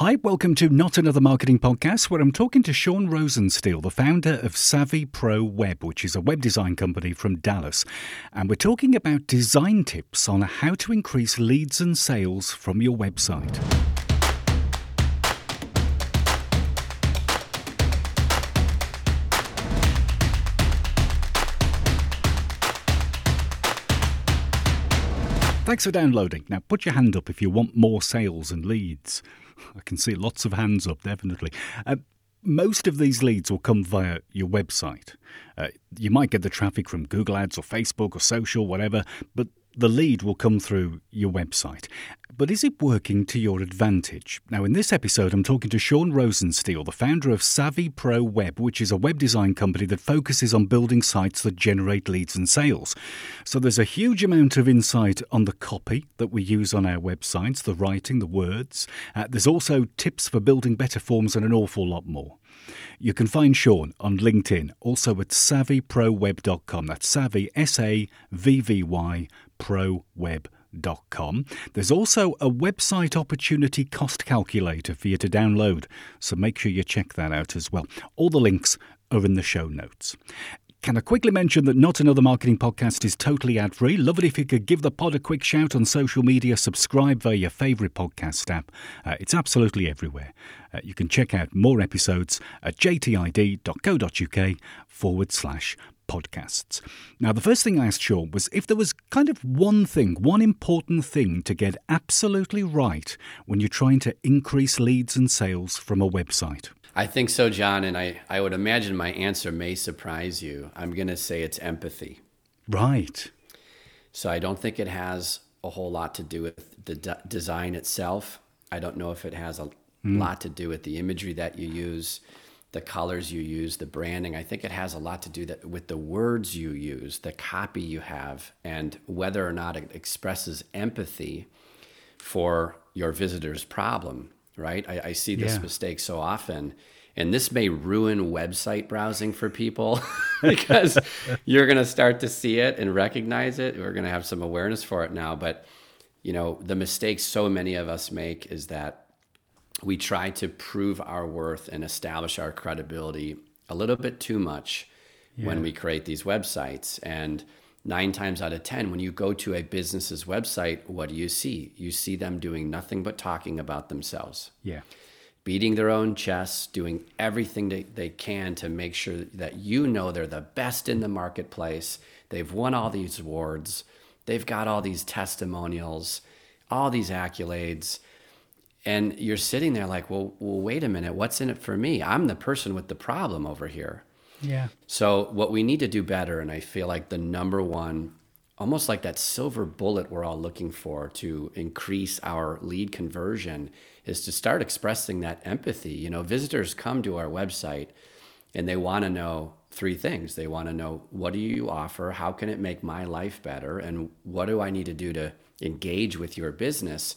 Hi, welcome to Not Another Marketing Podcast, where I'm talking to Sean Rosensteel, the founder of Savvy Pro Web, which is a web design company from Dallas. And we're talking about design tips on how to increase leads and sales from your website. Thanks for downloading. Now, put your hand up if you want more sales and leads. I can see lots of hands up, definitely. Uh, most of these leads will come via your website. Uh, you might get the traffic from Google Ads or Facebook or social, whatever, but the lead will come through your website. But is it working to your advantage? Now, in this episode, I'm talking to Sean Rosensteel, the founder of Savvy Pro Web, which is a web design company that focuses on building sites that generate leads and sales. So there's a huge amount of insight on the copy that we use on our websites, the writing, the words. Uh, there's also tips for building better forms and an awful lot more. You can find Sean on LinkedIn, also at savvyproweb.com. That's savvy, S A V V Y, proweb.com. There's also a website opportunity cost calculator for you to download, so make sure you check that out as well. All the links are in the show notes. Can I quickly mention that Not Another Marketing Podcast is totally ad free? Love it if you could give the pod a quick shout on social media, subscribe via your favourite podcast app. Uh, it's absolutely everywhere. Uh, you can check out more episodes at jtid.co.uk forward slash podcasts. Now, the first thing I asked Sean was if there was kind of one thing, one important thing to get absolutely right when you're trying to increase leads and sales from a website. I think so, John, and I, I would imagine my answer may surprise you. I'm going to say it's empathy. Right. So I don't think it has a whole lot to do with the de- design itself. I don't know if it has a mm. lot to do with the imagery that you use, the colors you use, the branding. I think it has a lot to do that with the words you use, the copy you have, and whether or not it expresses empathy for your visitor's problem right? I, I see this yeah. mistake so often. And this may ruin website browsing for people because you're going to start to see it and recognize it. We're going to have some awareness for it now. But, you know, the mistake so many of us make is that we try to prove our worth and establish our credibility a little bit too much yeah. when we create these websites. And nine times out of 10, when you go to a business's website, what do you see? You see them doing nothing but talking about themselves. Yeah. Beating their own chests, doing everything that they can to make sure that you know they're the best in the marketplace. They've won all these awards, they've got all these testimonials, all these accolades. And you're sitting there like, well, well, wait a minute, what's in it for me? I'm the person with the problem over here. Yeah. So what we need to do better, and I feel like the number one, almost like that silver bullet we're all looking for to increase our lead conversion, is to start expressing that empathy. You know, visitors come to our website and they want to know three things. They want to know what do you offer, how can it make my life better, and what do I need to do to engage with your business.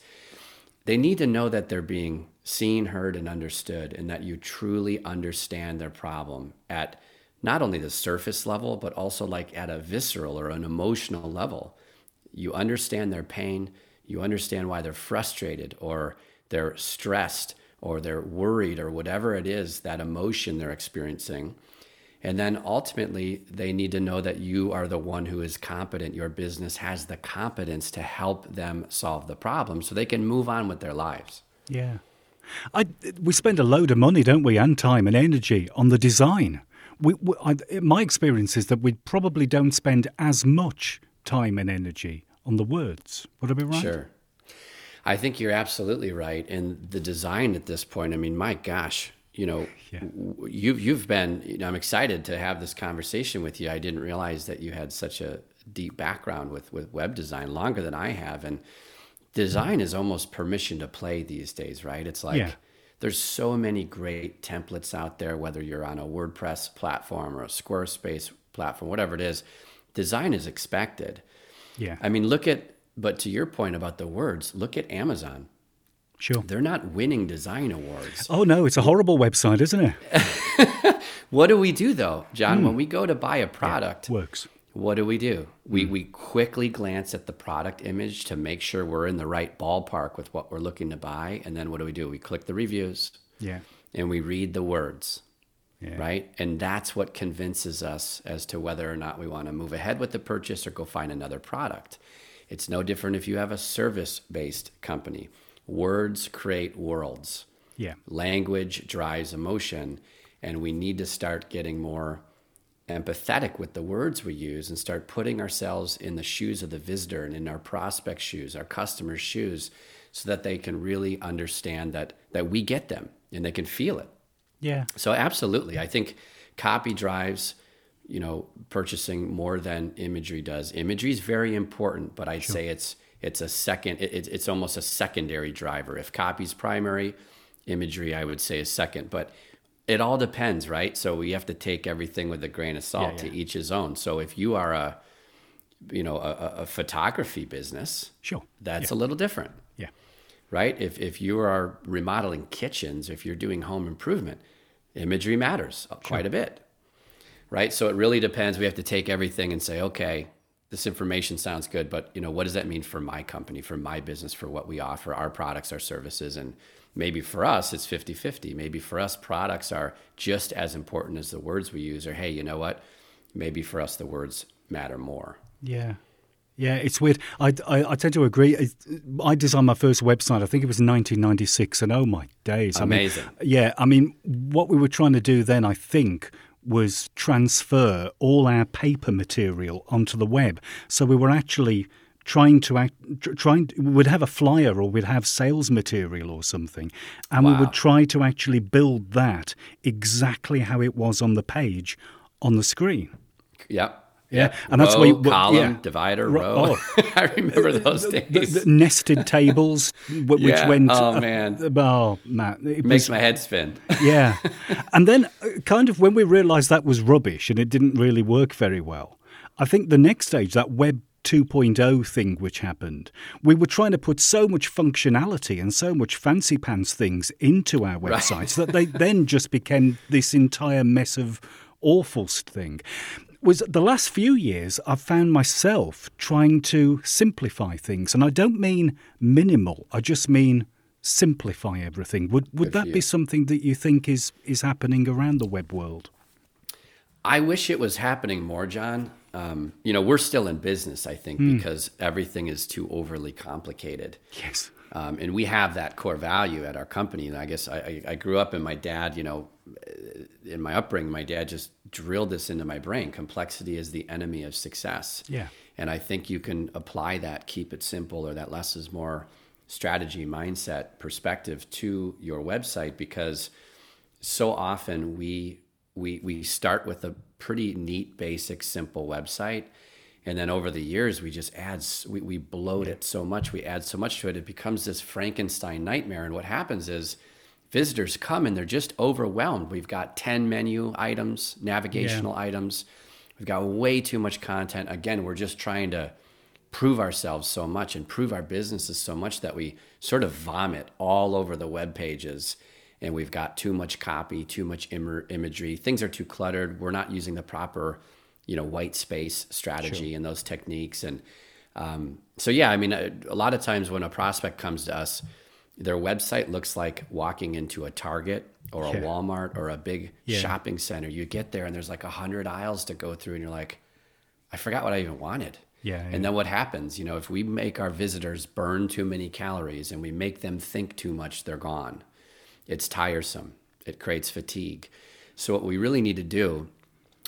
They need to know that they're being seen, heard, and understood, and that you truly understand their problem at not only the surface level, but also like at a visceral or an emotional level. You understand their pain, you understand why they're frustrated or they're stressed or they're worried or whatever it is, that emotion they're experiencing. And then ultimately, they need to know that you are the one who is competent. Your business has the competence to help them solve the problem so they can move on with their lives. Yeah. I, we spend a load of money, don't we, and time and energy on the design we, we, I, my experience is that we probably don't spend as much time and energy on the words. Would I be right? Sure. I think you're absolutely right. And the design at this point, I mean, my gosh, you know, yeah. you've you've been. You know, I'm excited to have this conversation with you. I didn't realize that you had such a deep background with with web design, longer than I have, and design is almost permission to play these days, right? It's like. Yeah there's so many great templates out there, whether you're on a WordPress platform or a Squarespace platform, whatever it is. Design is expected. Yeah. I mean, look at, but to your point about the words, look at Amazon. Sure. They're not winning design awards. Oh, no, it's a horrible website, isn't it? what do we do though, John? Mm. When we go to buy a product, yeah, works. what do we do? We, we quickly glance at the product image to make sure we're in the right ballpark with what we're looking to buy. And then what do we do? We click the reviews Yeah. and we read the words, Yeah. right? And that's what convinces us as to whether or not we want to move ahead with the purchase or go find another product. It's no different if you have a service based company. Words create worlds. Yeah. Language drives emotion, and we need to start getting more empathetic with the words we use and start putting ourselves in the shoes of the visitor and in our prospect shoes, our customers' shoes, so that they can really understand that that we get them and they can feel it. Yeah. So absolutely, I think copy drives, you know, purchasing more than imagery does. Imagery is very important, but I'd say it's it's a second. It, it's almost a secondary driver. If copy's primary, imagery I would say is second. But it all depends, right? So we have to take everything with a grain of salt. Yeah, yeah. To each his own. So if you are a, you know, a, a- a photography business, Sure. that's a little different Yeah. right? If, if you are remodeling kitchens, if you're doing home improvement, imagery matters uh, quite a bit, right? So it really depends. We have to take everything and say, okay, this information sounds good, but you know, what does that mean for my company, for my business, for what we offer, our products, our services? And maybe for us, it's 50 50. Maybe for us, products are just as important as the words we use, or hey, you know what? Maybe for us, the words matter more. Yeah. Yeah, it's weird. I, I, I tend to agree. I- designed my first website, I think it was 1996, and oh my days. I mean, Amazing. yeah, I mean, what we were trying to do then, I think, was transfer all our paper material onto the web. So we were actually trying to act, trying we'd have a flyer or we'd have sales material or something and we would try to actually build that exactly how it was on the page on the screen Yep. Yeah, and that's why you- column, yeah. divider, Ro- row. I remember those the, days. the nested tables, which Yeah. went. Oh, man. oh man, it Makes was, my head spin. yeah. And then, uh, kind of, when we realised that was rubbish and it didn't really work very well, I think the next stage, that Web 2.0 thing which happened, we were trying to put so much functionality and so much fancy pants things into our websites that they then just became this entire mess of awful thing. Was the last few years I've found myself trying to simplify things, and I don't mean minimal. I just mean simplify everything. Would would Good that be something that you think is is happening around the web world? I wish it was happening more, John. Um, you know, we're still in business, I think, Hmm. because everything is too overly complicated. Yes. Um, and we have that core value at our company. And I guess I, I, I grew up and my dad, you know, in my upbringing, my dad just drilled this into my brain. Complexity is the enemy of success. Yeah. And I think you can apply that, keep it simple, or that less is more strategy, mindset, perspective to your website because so often we we we start with a pretty neat, basic, simple website. And then over the years, we just add, we, we bloat it so much, we add so much to it, it becomes this Frankenstein nightmare. And what happens is visitors come and they're just overwhelmed. We've got 10 menu items, navigational items. We've got way too much content. Again, we're just trying to prove ourselves so much and prove our businesses so much that we sort of vomit all over the web pages and we've got too much copy too much Im- imagery things are too cluttered we're not using the proper you know white space strategy and those techniques and um, so yeah i mean a, a lot of times when a prospect comes to us their website looks like walking into a target or a Yeah. walmart or a big Yeah. shopping center you get there and there's like a hundred aisles to go through and you're like i forgot what i even wanted Yeah, yeah. and then what happens? You know, if we make our visitors burn too many calories and we make them think too much, they're gone. It's tiresome. It creates fatigue. So what we really need to do,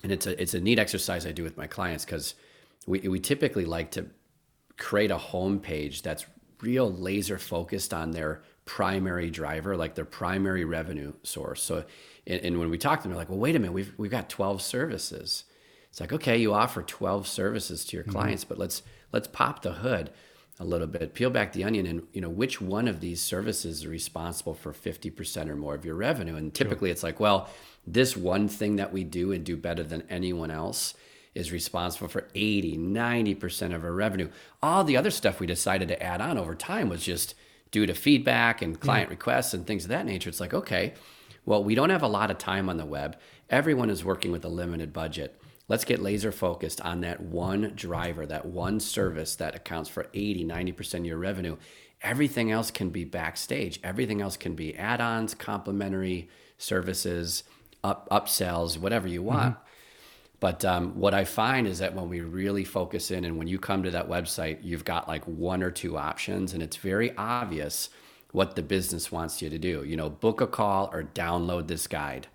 and it's a it's a neat exercise I do with my clients because we we typically like to create a home page that's real laser focused on their primary driver, like their primary revenue source. So, and, and when we talk to them, they're like, "Well, wait a minute, we've we've got twelve services." It's like, okay, you offer 12 services to your mm-hmm. clients, but let's let's pop the hood a little bit, peel back the onion, and you know which one of these services is responsible for 50% or more of your revenue. And typically, it's like, well, this one thing that we do and do better than anyone else is responsible for 80, 90% of our revenue. All the other stuff we decided to add on over time was just due to feedback and client requests and things of that nature. It's like, okay, well, we don't have a lot of time on the web. Everyone is working with a limited budget. let's get laser focused on that one driver, that one service that accounts for 80, 90% of your revenue. Everything else can be backstage. Everything else can be add-ons, complementary services, up upsells, whatever you want. Mm-hmm. But um, what I find is that when we really focus in, and when you come to that website, you've got like one or two options, and it's very obvious what the business wants you to do. You know, book a call or download this guide,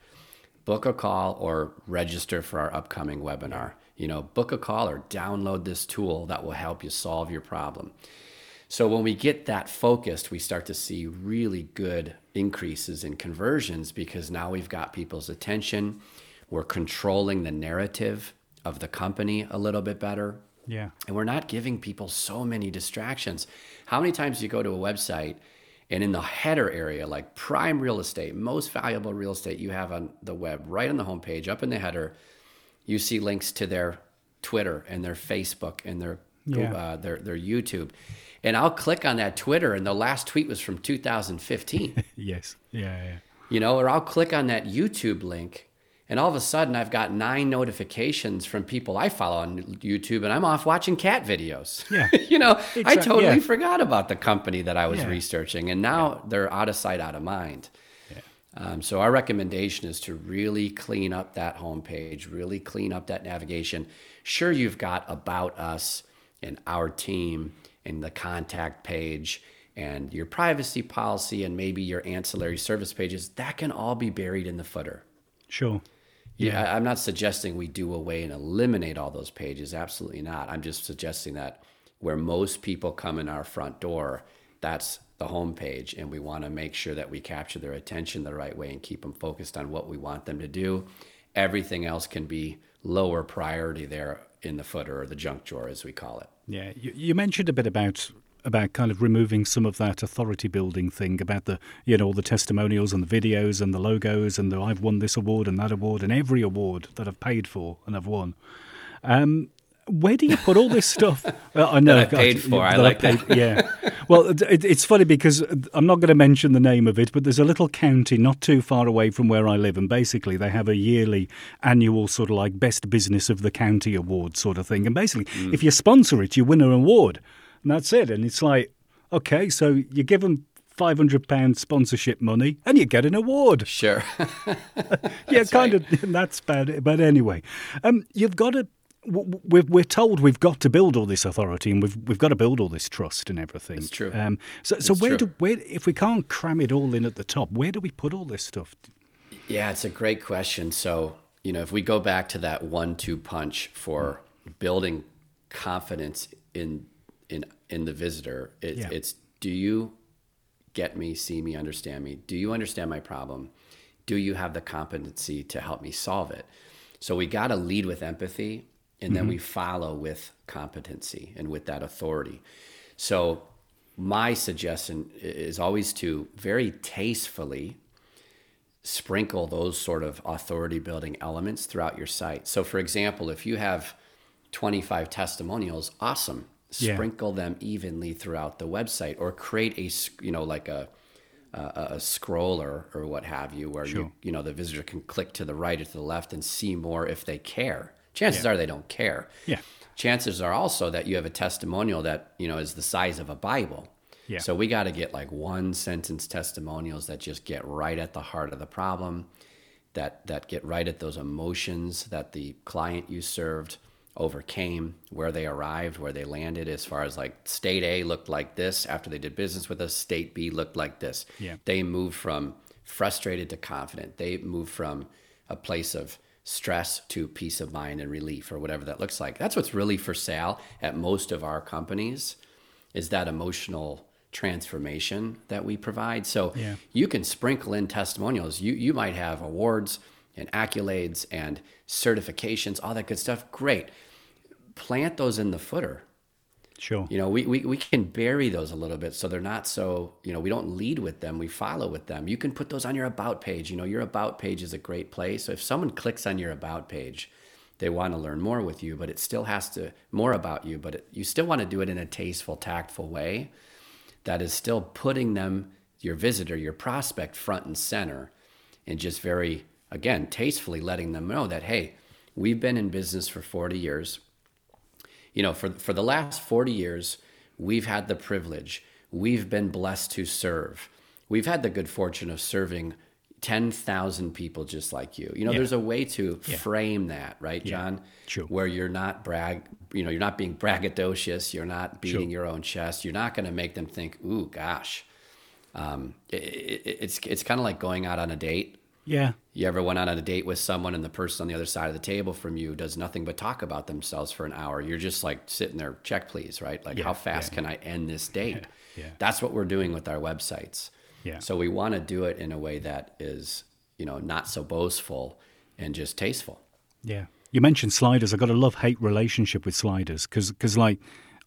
book a call or register for our upcoming webinar. You know, book a call or download this tool that will help you solve your problem. So when we get that focused, we start to see really good increases in conversions because now we've got people's attention we're controlling the narrative of the company a little bit better. Yeah. And we're not giving people so many distractions. How many times do you go to a website and in the header area, like prime real estate, most valuable real estate you have on the web, right on the homepage, up in the header, you see links to their Twitter and their Facebook and their yeah. uh, their their YouTube. And I'll click on that Twitter, and the last tweet was from 2015. yes. Yeah, yeah. You know, or I'll click on that YouTube link, and all of a sudden, I've got nine notifications from people I follow on YouTube, and I'm off watching cat videos. Yeah. you know, I totally yeah. forgot about the company that I was yeah. researching, and now yeah. they're out of sight, out of mind. Um, so, our recommendation is to really clean up that homepage, really clean up that navigation. Sure, you've got about us and our team and the contact page and your privacy policy and maybe your ancillary service pages. That can all be buried in the footer. Sure. Yeah, I'm not suggesting we do away and eliminate all those pages. Absolutely not. I'm just suggesting that where most people come in our front door, that's the home page, and we want to make sure that we capture their attention the right way and keep them focused on what we want them to do. Everything else can be lower priority there in the footer or the junk drawer, as we call it. Yeah, you, you mentioned a bit about about kind of removing some of that authority building thing about the you know all the testimonials and the videos and the logos and the I've won this award and that award and every award that I've paid for and I've won. Um, where do you put all this stuff? Well, I know that I paid for. I like I paid, that. yeah. Well, it, it's funny because I'm not going to mention the name of it, but there's a little county not too far away from where I live, and basically they have a yearly annual sort of like best business of the county award sort of thing. And basically, mm. if you sponsor it, you win an award and that's it. And it's like, okay, so you give them five hundred pound sponsorship money, and you get an award. Sure. yeah, kind right. of. That's bad. But anyway, um, you've got to. We're, we're told we've got to build all this authority and we've we've got to build all this trust and everything. It's true. Um, so so where true. do where if we can't cram it all in at the top, where do we put all this stuff? Yeah, it's a great question. So you know, if we go back to that one-two punch for building confidence in in in the visitor. It's, yeah. it's do you get me, see me, understand me? Do you understand my problem? Do you have the competency to help me solve it? So we got to lead with empathy and then mm-hmm. we follow with competency and with that authority. So my suggestion is always to very tastefully sprinkle those sort of authority building elements throughout your site. So for example, if you have 25 testimonials, awesome sprinkle yeah. them evenly throughout the website or create a you know like a a, a scroller or what have you where sure. you you know the visitor can click to the right or to the left and see more if they care chances yeah. are they don't care yeah chances are also that you have a testimonial that you know is the size of a bible yeah. so we got to get like one sentence testimonials that just get right at the heart of the problem that that get right at those emotions that the client you served overcame, where they arrived, where they landed, as far as like state A looked like this after they did business with us, state B looked like this. Yeah. They moved from frustrated to confident. They moved from a place of stress to peace of mind and relief or whatever that looks like. That's what's really for sale at most of our companies is that emotional transformation that we provide. So yeah. you can sprinkle in testimonials. You you might have awards and accolades and certifications, all that good stuff. Great plant those in the footer. Sure. You know, we, we, we can bury those a little bit so they're not so, you know, we don't lead with them, we follow with them. You can put those on your about page. You know, your about page is a great place. So if someone clicks on your about page, they want to learn more with you, but it still has to, more about you, but it, you still want to do it in a tasteful, tactful way that is still putting them, your visitor, your prospect, front and center, and just very, again, tastefully letting them know that, hey, we've been in business for 40 years. You know, for, for the last 40 years, we've had the privilege, we've been blessed to serve. We've had the good fortune of serving 10,000 people just like you. You know, Yeah. there's a way to Yeah. frame that, right, John? Sure. Where you're not brag, you know, you're not being braggadocious, you're not beating Sure. your own chest, you're not going to make them think, "Ooh, gosh." Um, it, it, it's it's kind of like going out on a date. Yeah. You ever went on a date with someone and the person on the other side of the table from you does nothing but talk about themselves for an hour? You're just like sitting there, check please, right? Like, Yeah, how fast yeah, can I end this date? yeah. That's what we're doing with our websites. Yeah. So we want to do it in a way that is, you know, not so boastful and just tasteful. Yeah. You mentioned sliders. I've got a love hate relationship with sliders because, because, like,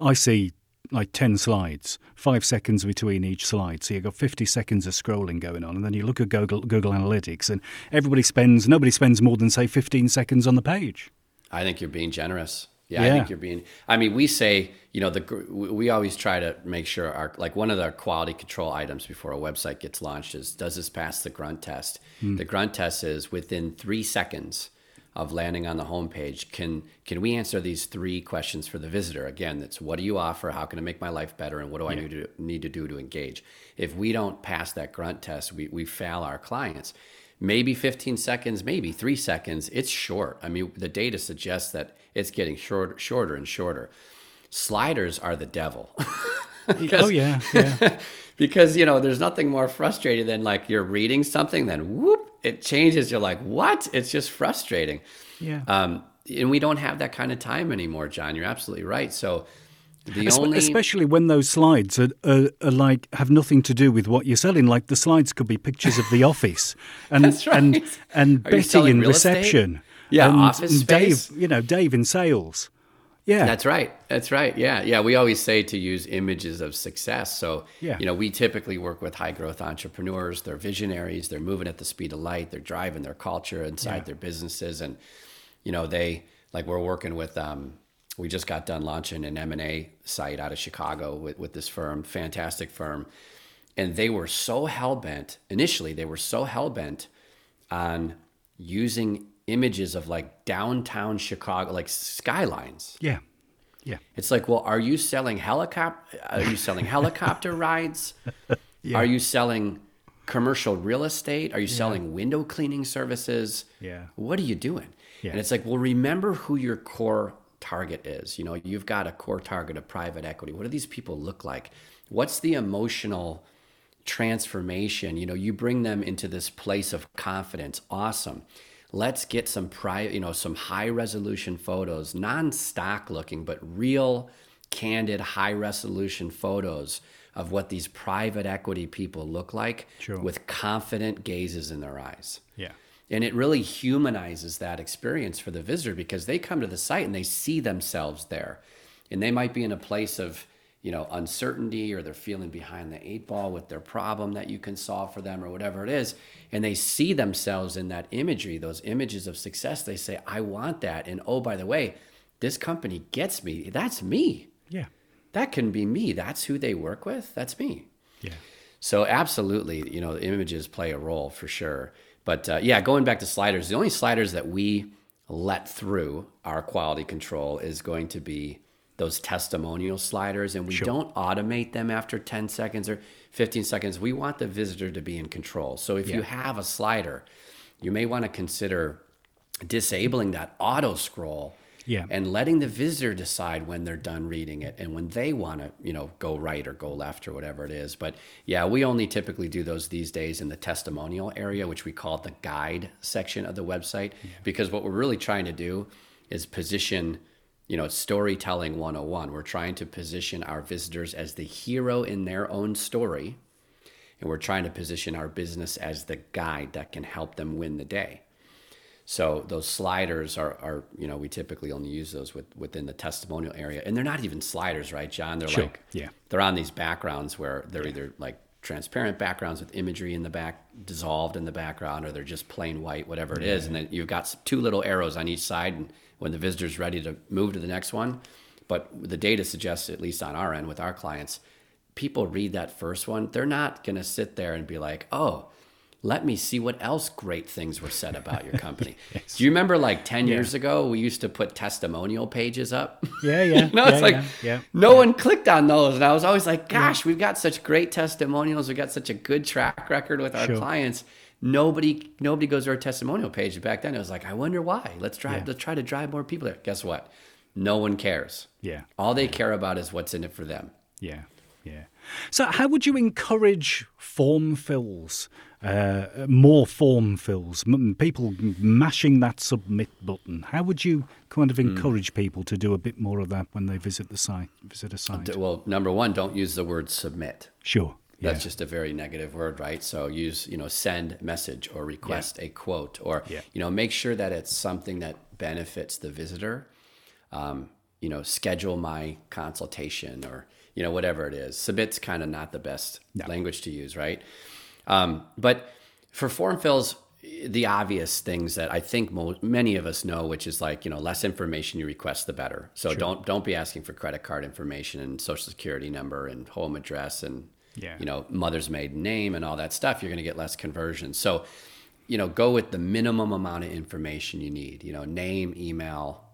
I see like 10 slides, five seconds between each slide. So you've got 50 seconds of scrolling going on. And then you look at Google, Google Analytics and everybody spends, nobody spends more than, say, 15 seconds on the page. I think you're being generous. Yeah, I think you're being. I mean, we say, you know, the we we always try to make sure our like one of the quality control items before a website gets launched is does this pass the grunt test? Hmm. The grunt test is within three seconds of landing on the homepage. Can can we answer these three questions for the visitor? Again, that's what do you offer? How can it make my life better? And what do I need to need to do to engage? If we don't pass that grunt test, we we fail our clients maybe 15 seconds, maybe three seconds. It's short. I mean, the data suggests that it's getting shorter, shorter and shorter. Sliders are the devil. oh, yeah. Yeah. because, you know, there's nothing more frustrating than like you're reading something, then whoop, it changes. You're like, what? It's just frustrating. Yeah. Um, and we don't have that kind of time anymore, John. You're absolutely right. So the Es- only. Especially when those slides are, are, are like have nothing to do with what you're selling. Like the slides could be pictures of the office and That's right. and and Are in real estate? reception. Yeah, and, office and Dave, you know, Dave in sales. Yeah, That's right. That's right. Yeah. Yeah. We always say to use images of success. So, Yeah. you know, we typically work with high growth entrepreneurs. They're visionaries. They're moving at the speed of light. They're driving their culture inside Yeah. their businesses. And, you know, they, like we're working with, um, we just got done launching an M&A site out of Chicago with, with this firm, fantastic firm. And they were so hell-bent, initially, they were so hell-bent on using images of like downtown Chicago, like skylines. yeah, yeah, It's like, well, are you selling helicopter? Are you selling helicopter rides? Are you selling commercial real estate? Are you selling window cleaning services? Yeah. What are you doing? Yeah. And it's like, well, remember who your core target is. You know, you've got a core target of private equity. What do these people look like? What's the emotional transformation? You know, you bring them into this place of confidence. Awesome. Let's get some private, you know, some high resolution photos, non-stock looking, but real candid high resolution photos of what these private equity people look like Sure. with confident gazes in their eyes. yeah, And it really humanizes that experience for the visitor because they come to the site and they see themselves there. And they might be in a place of, you know, uncertainty or they're feeling behind the eight ball with their problem that you can solve for them or whatever it is. And they see themselves in that imagery, those images of success. They say, I want that. And oh, by the way, this company gets me. That's me. yeah, That can be me. That's who they work with. That's me. yeah. So absolutely, you know, images play a role for sure. But uh, yeah, going back to sliders, the only sliders that we let through our quality control is going to be those testimonial sliders, and we don't automate them after 10 seconds or 15 seconds. We want the visitor to be in control. So if you have a slider, you may want to consider disabling that auto scroll Yeah. and letting the visitor decide when they're done reading it and when they want to you know go right or go left or whatever it is but yeah we only typically do those these days in the testimonial area which we call the guide section of the website because what we're really trying to do is position you know storytelling 101 we're trying to position our visitors as the hero in their own story and we're trying to position our business as the guide that can help them win the day so those sliders are, are you know, we typically only use those with, within the testimonial area, and they're not even sliders, right, John? They're Sure. like, Yeah. they're on these backgrounds where they're either like transparent backgrounds with imagery in the back, dissolved in the background, or they're just plain white, whatever it is. And then you've got two little arrows on each side, and when the visitor's ready to move to the next one. But the data suggests, at least on our end with our clients, people read that first one, they're not going to sit there and be like, oh, let me see what else great things were said about your company. yes. Do you remember like 10 yeah. years ago, we used to put testimonial pages up? Yeah, yeah. no, yeah, it's like, yeah, yeah. no one clicked on those. And I was always like, gosh, we've got such great testimonials. We've got such a good track record with our sure. clients. Nobody, nobody goes to our testimonial page. Back then, it was like, I wonder why. Let's try, let's try to drive more people there. Guess what? No one cares. Yeah. All they care about is what's in it for them. Yeah. Yeah. So, how would you encourage form fills, uh, more form fills, people mashing that submit button? How would you kind of hmm. encourage mm. people to do a bit more of that when they visit the site? Visit a site. Well, number one, don't use the word submit. Sure. That's yeah. just a very negative word, right? So use, you know, send message or request yeah. a quote or, yeah. you know, make sure that it's something that benefits the visitor. Um, you know, schedule my consultation or you know, whatever it is. Submit's kind of not the best no. language to use, right? Um, but for form fills, the obvious things that I think many of us know, which is like you know, less information you request, the better. So sure. don't don't be asking for credit card information and social security number and home address and yeah. you know mother's maiden name and all that stuff. You're going to get less conversions. So you know, go with the minimum amount of information you need. You know, name, email,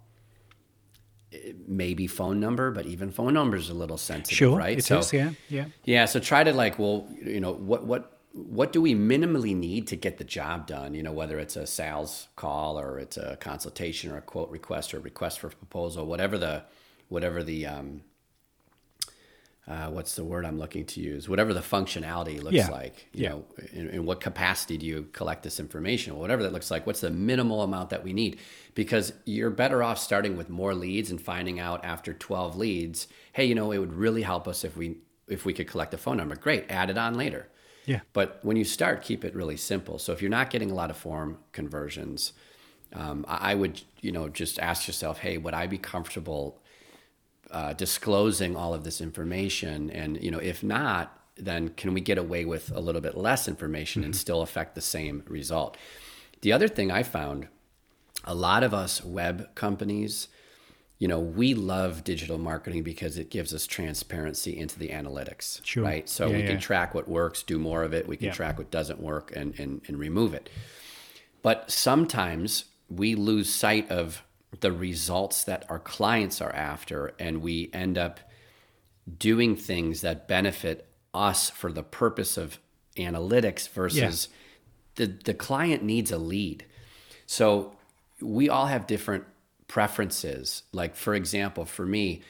maybe phone number, but even phone number is a little sensitive, sure, right? It so, is, yeah, yeah, yeah. So try to like, well, you know, what what what do we minimally need to get the job done? You know, whether it's a sales call or it's a consultation or a quote request or a request for proposal, whatever the whatever the um, uh, what's the word I'm looking to use? Whatever the functionality looks yeah. like, you yeah. know, in, in, what capacity do you collect this information? Whatever that looks like, what's the minimal amount that we need? Because you're better off starting with more leads and finding out after 12 leads, hey, you know, it would really help us if we if we could collect a phone number. Great, add it on later. Yeah. But when you start, keep it really simple. So if you're not getting a lot of form conversions, um, I would, you know, just ask yourself, hey, would I be comfortable uh, disclosing all of this information? And you know, if not, then can we get away with a little bit less information mm-hmm. and still affect the same result? The other thing I found, a lot of us web companies, you know, we love digital marketing because it gives us transparency into the analytics, sure. right? So yeah, we yeah. can track what works, do more of it. We can yeah. track what doesn't work and, and, and remove it. But sometimes we lose sight of the results that our clients are after, and we end up doing things that benefit us for the purpose of analytics versus the, the client needs a lead. So we all have different preferences. Like, for example, for me,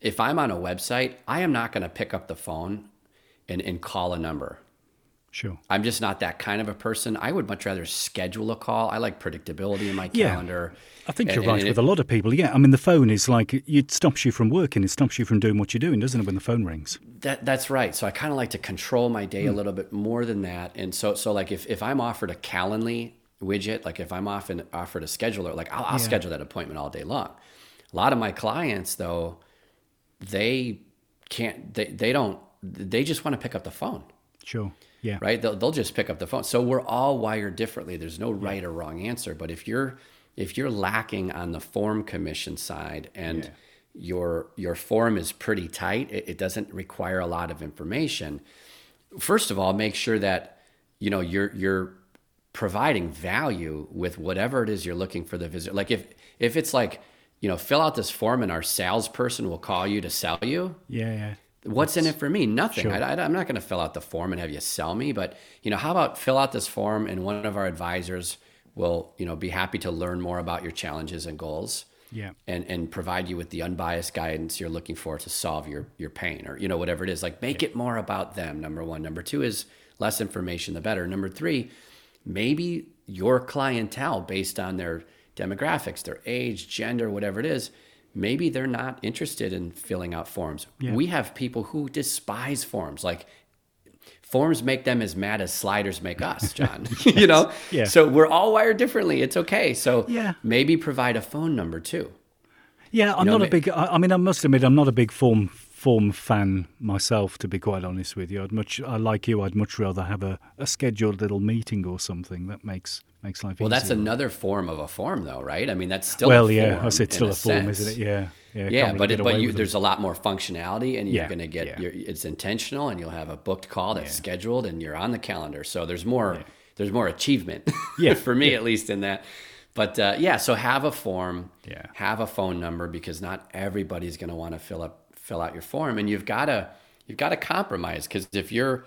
if I'm on a website, I am not going to pick up the phone and, and call a number. Sure. I'm just not that kind of a person. I would much rather schedule a call. I like predictability in my calendar. yeah. I think you're right with it, a lot of people. Yeah, I mean the phone is like it stops you from working. It stops you from doing what you're doing, doesn't it? When the phone rings. That that's right. So I kind of like to control my day mm. a hmm. little bit more than that. And so so like if if I'm offered a Calendly widget, like if I'm often offered a scheduler, like I'll, I'll yeah. schedule that appointment all day long. A lot of my clients though, they can't. They they don't. They just want to pick up the phone. Sure. Yeah. Right. They'll, they'll just pick up the phone. So we're all wired differently. There's no right yeah. or wrong answer. But if you're if you're lacking on the form commission side and yeah. your your form is pretty tight, it, it, doesn't require a lot of information. First of all, make sure that you know you're you're providing value with whatever it is you're looking for the visitor. Like if if it's like you know fill out this form and our salesperson will call you to sell you. Yeah, yeah What's in it for me? Nothing. Sure. I, am not going to fill out the form and have you sell me. But you know, how about fill out this form and one of our advisors will you know be happy to learn more about your challenges and goals. Yeah. And and provide you with the unbiased guidance you're looking for to solve your your pain or you know whatever it is. Like make yeah. it more about them. Number one. Number two is less information the better. Number three, maybe your clientele based on their demographics, their age, gender, whatever it is maybe they're not interested in filling out forms. Yeah. We have people who despise forms. Like forms make them as mad as sliders make us, John. yes. you know? Yeah. So we're all wired differently. It's okay. So yeah. maybe provide a phone number too. Yeah, I'm you know, not a big. I mean, I must admit, I'm not a big form form fan myself. To be quite honest with you, I'd much. I like you. I'd much rather have a, a scheduled little meeting or something that makes makes life easier. well easier. that's another form of a form though right i mean that's still well yeah i said still a, form isn't it yeah yeah, yeah but it, but you, there's a lot more functionality and you're yeah, going to get yeah. it's intentional and you'll have a booked call that's scheduled and you're on the calendar so there's more there's more achievement. Yeah. for me at least in that. But uh, yeah, so have a form, Yeah. have a phone number because not everybody's going to want to fill up fill out your form, and you've got to you've got to compromise because if you're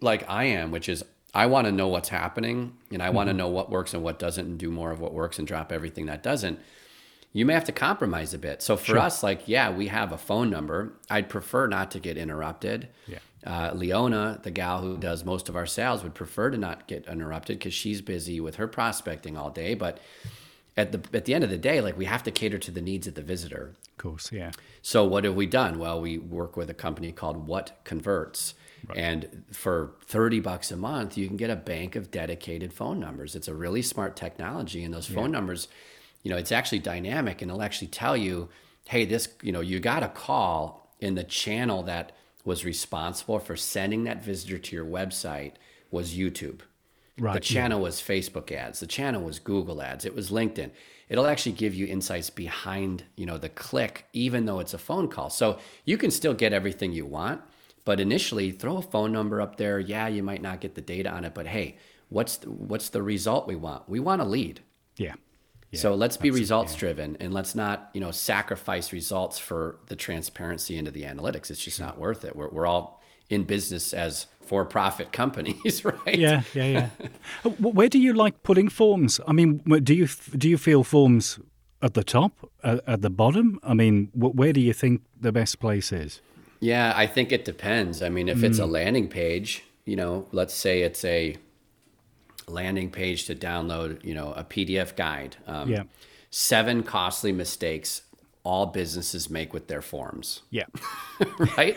like I am, which is I want to know what's happening and I want to know what works and what doesn't, and do more of what works and drop everything that doesn't. You may have to compromise a bit. So for us, like, yeah, we have a phone number. I'd prefer not to get interrupted. Yeah. Uh, Leona, the gal who does most of our sales, would prefer to not get interrupted because she's busy with her prospecting all day. But at the at the end of the day, like we have to cater to the needs of the visitor. Of course, yeah. So what have we done? Well, we work with a company called WhatConverts. And for 30 bucks a month, you can get a bank of dedicated phone numbers. It's a really smart technology and those phone numbers, you know, it's actually dynamic and it'll actually tell you, "Hey, this, you know, you got a call in the channel that was responsible for sending that visitor to your website was YouTube." Right. The channel was Facebook ads. The channel was Google ads. It was LinkedIn. It'll actually give you insights behind, you know, the click, even though it's a phone call. So you can still get everything you want, but initially throw a phone number up there. Yeah, you might not get the data on it, but hey, what's the, what's the result we want? We want a lead. Yeah. Yeah. so let's be results driven and let's not, you know, sacrifice results for the transparency into the analytics. It's just not worth it. We're, we're all in business as for-profit companies, right? Yeah, yeah, yeah. Where do you like putting forms? I mean, do you do you feel forms at the top, at, at the bottom? I mean, where do you think the best place is? Yeah, I think it depends. I mean, if it's a landing page, you know, let's say it's a landing page to download, you know, a PDF guide. Um, Yeah. Seven costly mistakes all businesses make with their forms, Yeah, right?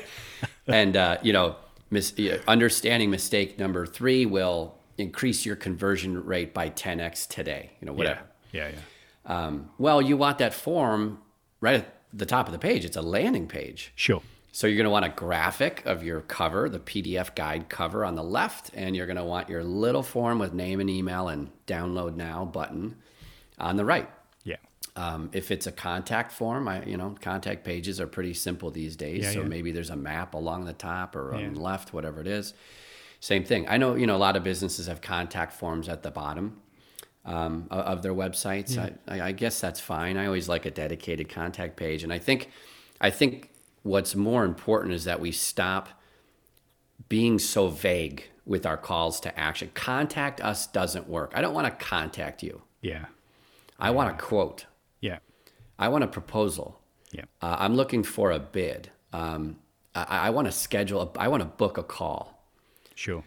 and uh, you know, mis- understanding mistake number three will increase your conversion rate by 10x today. You know, whatever. yeah, yeah. Um, well, you want that form right at the top of the page. It's a landing page. Sure. So you're going to want a graphic of your cover, the PDF guide cover on the left, and you're going to want your little form with name and email and download now button on the right. Yeah, Um, if it's a contact form, I, you know, contact pages are pretty simple these days. Yeah, so yeah. maybe there's a map along the top or on the left, whatever it is. Same thing. I know, you know, a lot of businesses have contact forms at the bottom um, of their websites. I, I, I guess that's fine. I always like a dedicated contact page, and I think, I think what's more important is that we stop being so vague with our calls to action. Contact us doesn't work. I don't want to contact you. yeah, I want a quote. Yeah, I want a proposal. yeah. Uh, I'm looking for a bid. Um, I, I want to schedule. A, I want to book a call. Sure.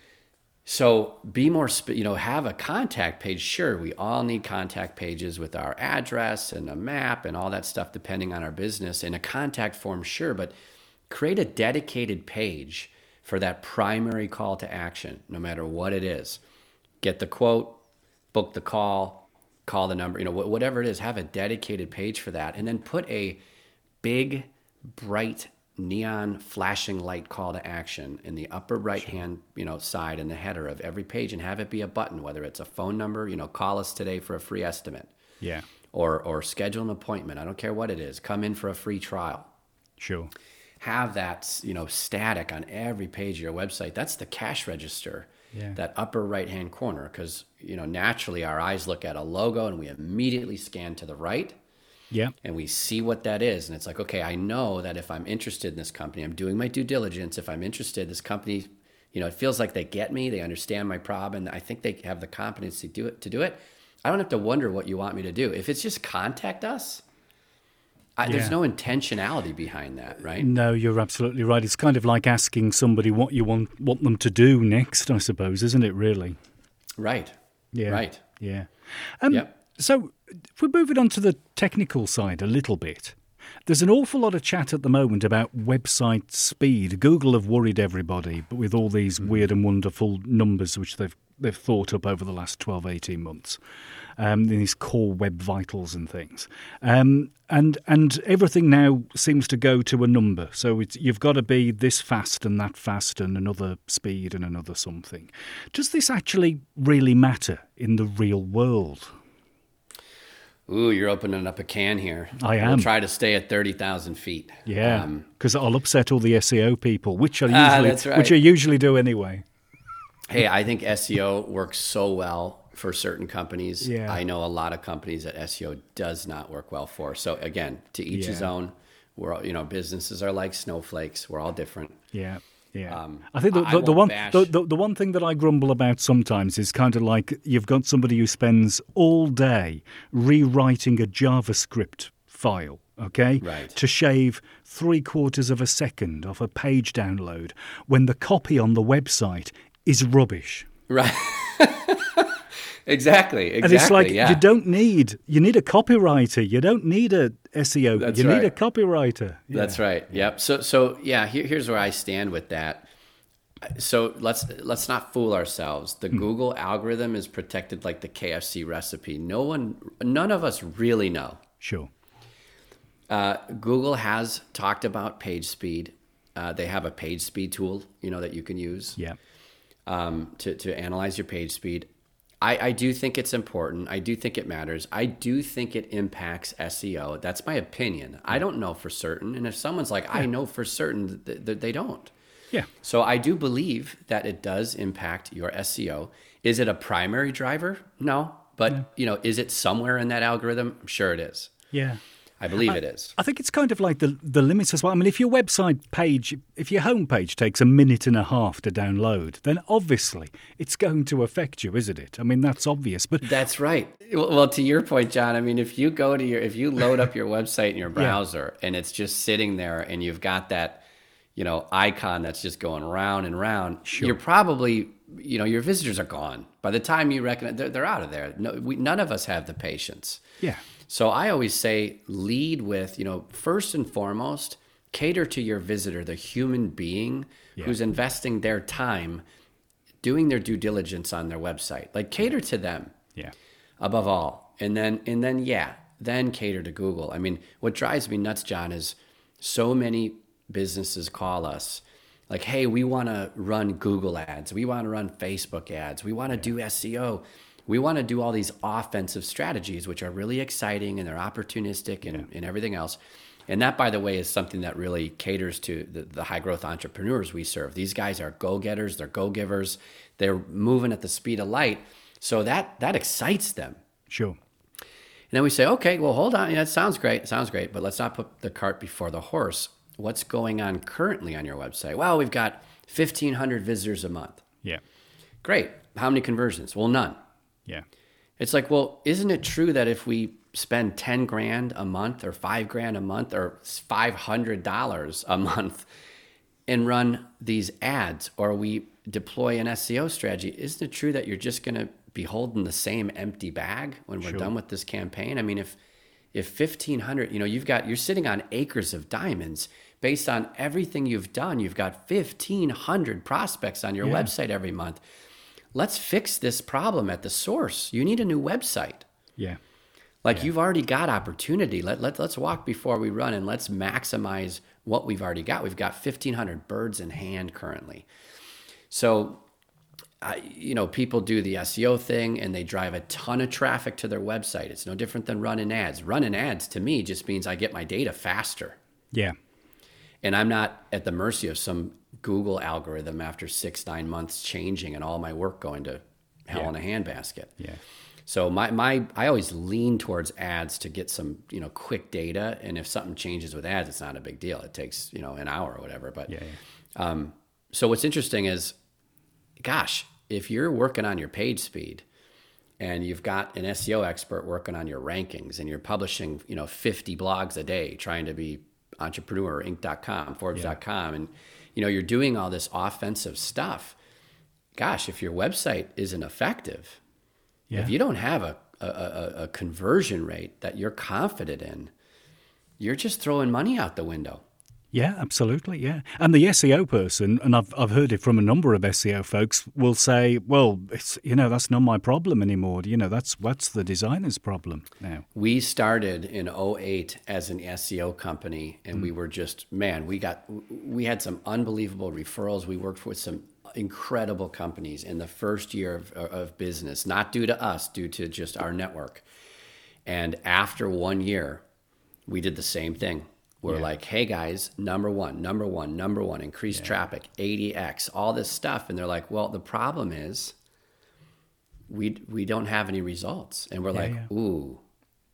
So be more, sp- you know, have a contact page. Sure, we all need contact pages with our address and a map and all that stuff, depending on our business. And a contact form, sure, but create a dedicated page for that primary call to action, no matter what it is. Get the quote, book the call, call the number, you know, wh- whatever it is. Have a dedicated page for that, and then put a big, bright neon flashing light call to action in the upper right hand you know side in the header of every page and have it be a button whether it's a phone number you know call us today for a free estimate. Yeah, or or schedule an appointment. I don't care what it is. Come in for a free trial. Sure. have that you know static on every page of your website. That's the cash register Yeah. that upper right hand corner because you know naturally our eyes look at a logo and we immediately scan to the right. Yeah, and we see what that is and it's like okay i know that if i'm interested in this company i'm doing my due diligence. If i'm interested this company you know it feels like they get me they understand my problem and i think they have the competence to do it to do it. I don't have to wonder what you want me to do. If it's just contact us I, Yeah. there's no intentionality behind that right No, you're absolutely right. It's kind of like asking somebody what you want want them to do next, I suppose, isn't it? Really? right Yeah. right Yeah. Um, Yep. So, if we're moving on to the technical side a little bit, there's an awful lot of chat at the moment about website speed. Google have worried everybody, but with all these weird and wonderful numbers which they've they've thought up over the last 12, 18 months, um, these core web vitals and things, um, and and everything now seems to go to a number. So it's, you've got to be this fast and that fast and another speed and another something. Does this actually really matter in the real world? Ooh, you're opening up a can here. I We'll am. try to stay at thirty thousand feet. Yeah, Um, because I'll upset all the SEO people, which I Ah, usually, that's right. which I usually do anyway. hey, I think SEO works so well for certain companies. Yeah. I know a lot of companies that SEO does not work well for. So again, to each his own. We're all, you know, businesses are like snowflakes. We're all different. Yeah. Yeah, Um, I think the, the, the one the, the, the one thing that I grumble about sometimes is kind of like you've got somebody who spends all day rewriting a JavaScript file, okay, Right. to shave three quarters of a second off a page download when the copy on the website is rubbish. Right. exactly. Exactly. And it's like yeah. you don't need you need a copywriter. You don't need a SEO. That's you need a copywriter. Yeah. That's right. Yep. So so yeah, here, here's where I stand with that. So let's let's not fool ourselves. The Hmm. Google algorithm is protected like the KFC recipe. No one, none of us really know. Sure. Uh, Google has talked about page speed. Uh, they have a page speed tool, you know, that you can use Yeah. um, to, to analyze your page speed. I, I do think it's important. I do think it matters. I do think it impacts SEO. That's my opinion. I don't know for certain. And if someone's like, I know for certain, that th- they don't. Yeah. So I do believe that it does impact your SEO. Is it a primary driver? No. But, you know, is it somewhere in that algorithm? I'm sure it is. Yeah. I believe it is. I think it's kind of like the the limits as well. I mean, if your website page, if your homepage takes a minute and a half to download, then obviously it's going to affect you, isn't it? I mean, that's obvious. But That's right. Well, to your point, John, I mean, if you go to your, if you load up your website in your browser and it's just sitting there and you've got that, you know, icon that's just going round and round, you're probably, you know, your visitors are gone. By the time you recognize they're, they're out of there. No, we, none of us have the patience. yeah, So I always say lead with, you know, first and foremost, cater to your visitor, the human being who's investing their time doing their due diligence on their website. Like cater to them yeah, above all. And then and then yeah, then cater to Google. I mean, what drives me nuts, John, is so many businesses call us like, "Hey, we want to run Google ads. We want to run Facebook ads. We want to do SEO. We want to do all these offensive strategies which are really exciting and they're opportunistic and, and everything else." And that, by the way, is something that really caters to the, the high growth entrepreneurs we serve. These guys are go getters, they're go givers, they're moving at the speed of light. So that that excites them. sure. And then we say, okay, well, hold on. Yeah, it sounds great. It sounds great. But let's not put the cart before the horse. What's going on currently on your website? Well, we've got 1,500 visitors a month. Yeah, Great. How many conversions? Well, none. Yeah, It's like, well, isn't it true that if we spend 10 grand a month or five grand a month or $500 a month and run these ads or we deploy an SEO strategy, isn't it true that you're just going to be holding the same empty bag when we're done with this campaign? I mean, if if 1500, you know, you've got you're sitting on acres of diamonds based on everything you've done, you've got 1500 prospects on your Yeah. website every month. Let's fix this problem at the source. You need a new website. yeah, Like you've already got opportunity. Let, let, let's walk before we run and let's maximize what we've already got. We've got 1,500 birds in hand currently. So, I, you know, people do the SEO thing and they drive a ton of traffic to their website. It's no different than running ads. Running ads to me just means I get my data faster yeah, and I'm not at the mercy of some Google algorithm after six, nine months changing and all my work going to hell Yeah. in a handbasket. yeah, So my, my I always lean towards ads to get some you know quick data, and if something changes with ads, it's not a big deal. It takes you know an hour or whatever. But yeah, yeah. um, so what's interesting is, gosh, if you're working on your page speed, and you've got an SEO expert working on your rankings, and you're publishing you know 50 blogs a day, trying to be entrepreneurinc.com, Forbes.com, and you know you're doing all this offensive stuff. Gosh, if your website isn't effective, yeah. if you don't have a, a, a, a conversion rate that you're confident in, you're just throwing money out the window. Yeah, absolutely. Yeah, and the SEO person, and I've I've heard it from a number of SEO folks, will say, "Well, it's you know that's not my problem anymore. You know that's what's the designer's problem now." We started in 08 as an SEO company, and mm. we were just man. We got we had some unbelievable referrals. We worked with some incredible companies in the first year of, of business, not due to us, due to just our network. And after one year, we did the same thing. We're Yeah. like, hey guys, number one, number one, number one, increase traffic, 80x, all this stuff. And they're like, well, the problem is we we don't have any results. And we're like, yeah. ooh,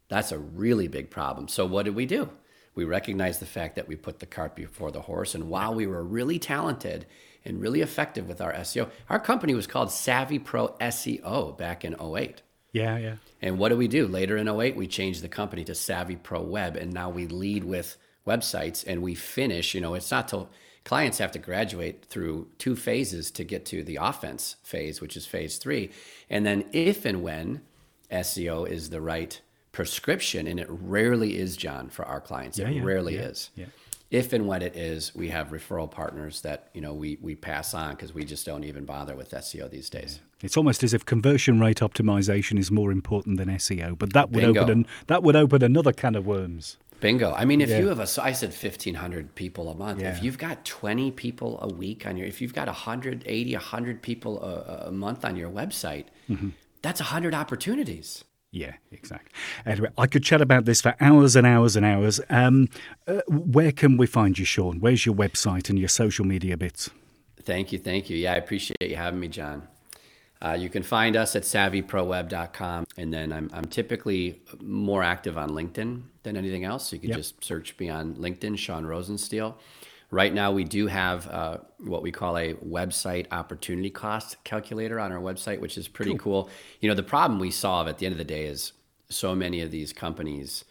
that's a really big problem. So what did we do? We recognized the fact that we put the cart before the horse. And while we were really talented and really effective with our SEO, our company was called Savvy Pro SEO back in 08. Yeah, yeah. And what do we do? Later in 08, we changed the company to Savvy Pro Web, and now we lead with websites and we finish. You know, it's not till clients have to graduate through two phases to get to the offense phase, which is phase three. And then if and when SEO is the right prescription, and it rarely is, John, for our clients, Yeah, it yeah, rarely yeah, is. If and when it is, we have referral partners that you know we we pass on because we just don't even bother with SEO these days. It's almost as if conversion rate optimization is more important than SEO, but that would Bingo. open an, that would open another can of worms. Bingo. I mean, if Yeah. you have a, so I said 1,500 people a month. Yeah. If you've got 20 people a week on your, if you've got 180, 100 people a, a month on your website, Mm-hmm. that's 100 opportunities. Yeah, exactly. Anyway, I could chat about this for hours and hours and hours. Um, uh, where can we find you, Sean? Where's your website and your social media bits? Thank you. Thank you. Yeah, I appreciate you having me, John. Uh, you can find us at savvyproweb.com. And then I'm, I'm typically more active on LinkedIn than anything else. So you can Yep. just search me on LinkedIn, Sean Rosensteel. Right now, we do have uh, what we call a website opportunity cost calculator on our website, which is pretty cool. You know, the problem we solve at the end of the day is so many of these companies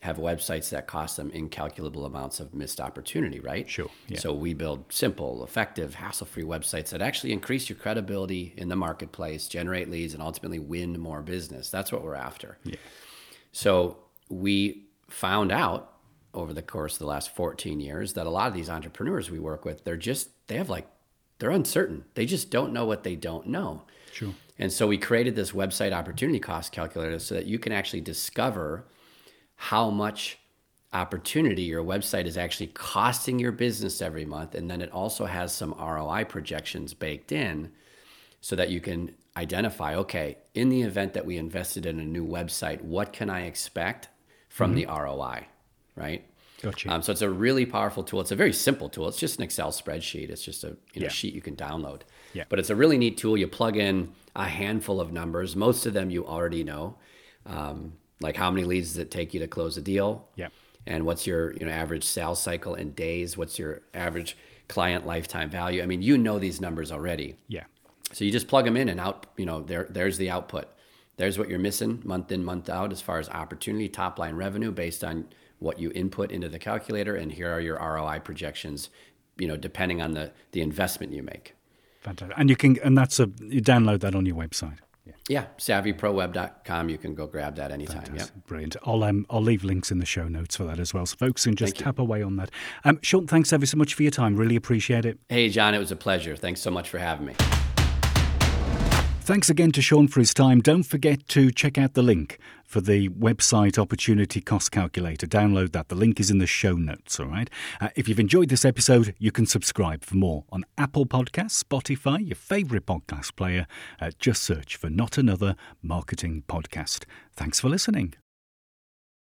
have websites that cost them incalculable amounts of missed opportunity, right? Sure, yeah. So we build simple, effective, hassle-free websites that actually increase your credibility in the marketplace, generate leads, and ultimately win more business. That's what we're after. Yeah. So we found out over the course of the last 14 years that a lot of these entrepreneurs we work with, they're just they have like they're uncertain. They just don't know what they don't know. Sure. And so we created this website opportunity cost calculator so that you can actually discover how much opportunity your website is actually costing your business every month. And then it also has some ROI projections baked in so that you can identify okay, in the event that we invested in a new website, what can I expect from the ROI? Right? Gotcha. Um, so it's a really powerful tool. It's a very simple tool. It's just an Excel spreadsheet. It's just a you know, Yeah. sheet you can download. Yeah. But it's a really neat tool. You plug in a handful of numbers. Most of them you already know, um, like how many leads does it take you to close a deal? Yeah. And what's your you know average sales cycle in days? What's your average client lifetime value? I mean, you know these numbers already. Yeah. So you just plug them in and out, you know, there there's the output. There's what you're missing month in, month out as far as opportunity, top line revenue based on what you input into the calculator. And here are your ROI projections, you know, depending on the, the investment you make. Fantastic. And you can and that's a you download that on your website. Yeah. Yeah, savvyproweb.com. You can go grab that anytime. Yep. Brilliant. I'll um, I'll leave links in the show notes for that as well, so folks can just tap away on that. Um, Sean, thanks ever so much for your time. Really appreciate it. Hey, John, it was a pleasure. Thanks so much for having me. Thanks again to Sean for his time. Don't forget to check out the link for the website opportunity cost calculator. Download that. The link is in the show notes, all right? Uh, if you've enjoyed this episode, you can subscribe for more on Apple Podcasts, Spotify, your favourite podcast player. Uh, just search for Not Another Marketing Podcast. Thanks for listening.